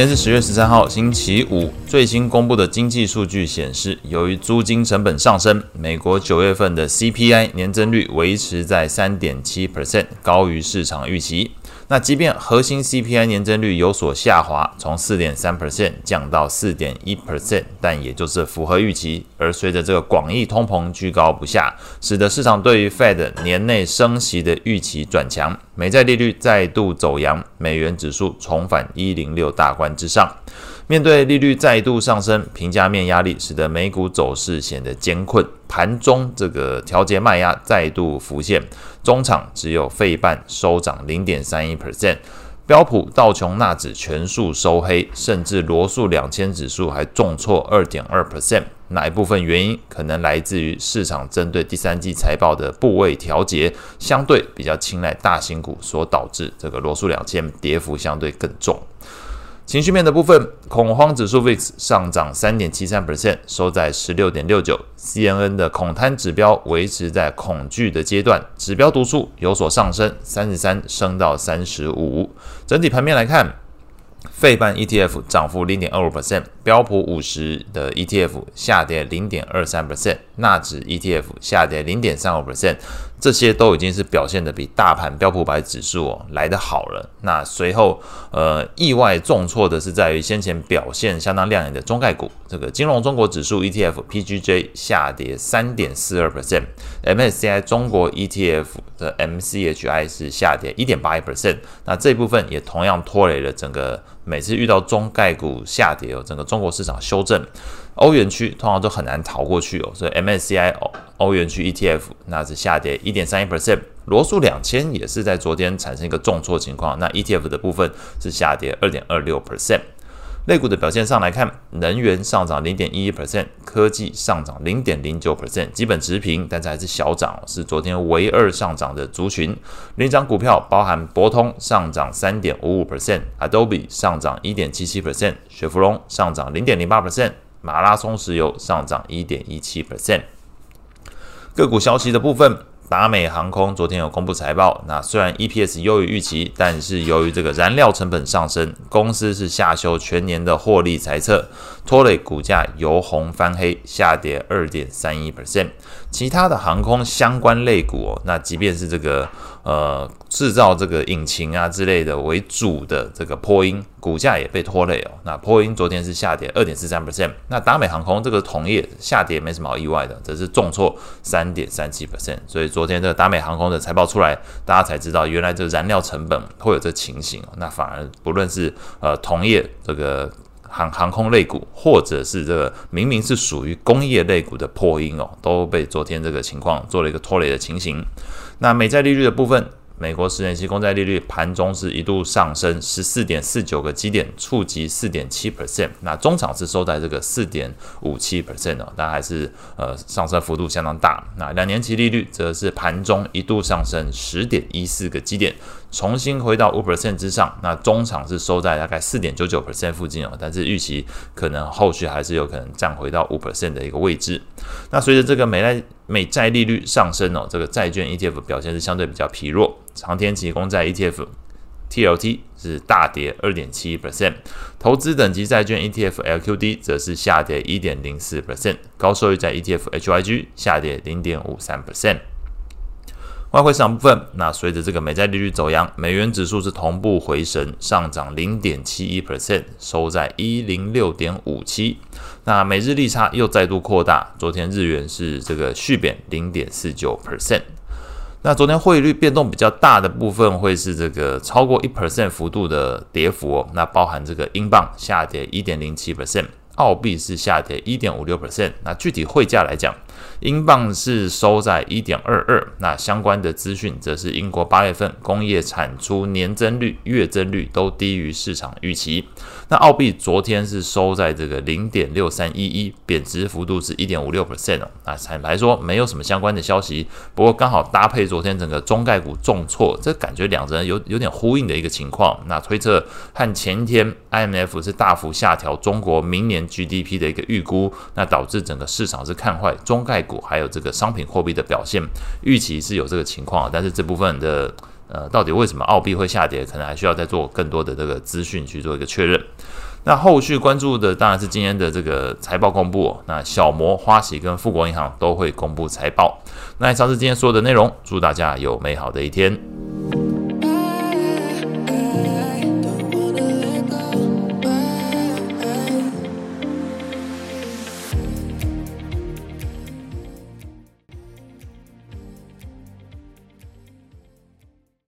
今天是十月十三号，星期五。最新公布的经济数据显示，由于租金成本上升，美国九月份的 CPI 年增率维持在三点七 percent，高于市场预期。那即便核心 CPI 年增率有所下滑，从四点三 percent 降到四点一 percent，但也就是符合预期。而随着这个广义通膨居高不下，使得市场对于 Fed 年内升息的预期转强，美债利率再度走扬，美元指数重返一零六大关之上。面对利率再度上升，平价面压力使得美股走势显得艰困。盘中这个调节卖压再度浮现，中场只有费半收涨零点三一 percent，标普道琼纳指全数收黑，甚至罗素两千指数还重挫二点二 percent。哪一部分原因可能来自于市场针对第三季财报的部位调节，相对比较青睐大型股所导致这个罗素两千跌幅相对更重。情绪面的部分，恐慌指数 VIX 上涨三点七三 percent，收在十六点六九。CNN 的恐贪指标维持在恐惧的阶段，指标读数有所上升，三十三升到三十五。整体盘面来看，费半 ETF 涨幅零点二五 percent，标普五十的 ETF 下跌零点二三 percent，纳指 ETF 下跌零点三五 percent。这些都已经是表现得比大盘标普白指数哦来得好了。那随后呃意外重挫的是在于先前表现相当亮眼的中概股，这个金融中国指数 ETF PGJ 下跌三点四二 percent，MSCI 中国 ETF 的 MCHI 是下跌一点八一 percent。那这部分也同样拖累了整个每次遇到中概股下跌哦，整个中国市场修正。欧元区通常都很难逃过去哦，所以 MSCI 欧欧元区 ETF 那是下跌一点三一 percent，罗素两千也是在昨天产生一个重挫情况，那 ETF 的部分是下跌二点二六 percent。类股的表现上来看，能源上涨零点一一 percent，科技上涨零点零九 percent，基本持平，但是还是小涨，是昨天唯二上涨的族群。领涨股票包含博通上涨三点五五 percent，Adobe 上涨一点七七 percent，雪佛龙上涨零点零八 percent。马拉松石油上涨一点一七 percent。个股消息的部分，达美航空昨天有公布财报，那虽然 EPS 优于预期，但是由于这个燃料成本上升，公司是下修全年的获利财测，拖累股价由红翻黑，下跌二点三一 percent。其他的航空相关类股哦，那即便是这个。呃，制造这个引擎啊之类的为主的这个波音股价也被拖累哦。那波音昨天是下跌二点四三 percent。那达美航空这个同业下跌没什么好意外的，只是重挫三点三七 percent。所以昨天这个达美航空的财报出来，大家才知道原来这个燃料成本会有这情形。那反而不论是呃同业这个航航空类股，或者是这个明明是属于工业类股的破音哦，都被昨天这个情况做了一个拖累的情形。那美债利率的部分，美国十年期公债利率盘中是一度上升十四点四九个基点，触及四点七 percent。那中场是收在这个四点五七 percent 哦，但还是呃上升幅度相当大。那两年期利率则是盘中一度上升十点一四个基点。重新回到五 percent 之上，那中场是收在大概四点九九 percent 附近哦，但是预期可能后续还是有可能站回到五 percent 的一个位置。那随着这个美债美债利率上升哦，这个债券 ETF 表现是相对比较疲弱，长天期公债 ETF TLT 是大跌二点七 percent，投资等级债券 ETF LQD 则是下跌一点零四 percent，高收益债 ETF HYG 下跌零点五三 percent。外汇市场部分，那随着这个美债利率走扬，美元指数是同步回升，上涨零点七一 percent，收在一零六点五七。那美日利差又再度扩大，昨天日元是这个续贬零点四九 percent。那昨天汇率变动比较大的部分，会是这个超过一 percent 幅度的跌幅哦。那包含这个英镑下跌一点零七 percent，澳币是下跌一点五六 percent。那具体汇价来讲，英镑是收在一点二二，那相关的资讯则是英国八月份工业产出年增率、月增率都低于市场预期。那澳币昨天是收在这个零点六三一一，贬值幅度是一点五六 percent 哦。那坦白说，没有什么相关的消息，不过刚好搭配昨天整个中概股重挫，这感觉两人有有点呼应的一个情况。那推测和前天 IMF 是大幅下调中国明年 GDP 的一个预估，那导致整个市场是看坏中概股。还有这个商品货币的表现，预期是有这个情况，但是这部分的呃，到底为什么澳币会下跌，可能还需要再做更多的这个资讯去做一个确认。那后续关注的当然是今天的这个财报公布。那小摩、花旗跟富国银行都会公布财报。那以上是今天所有的内容，祝大家有美好的一天。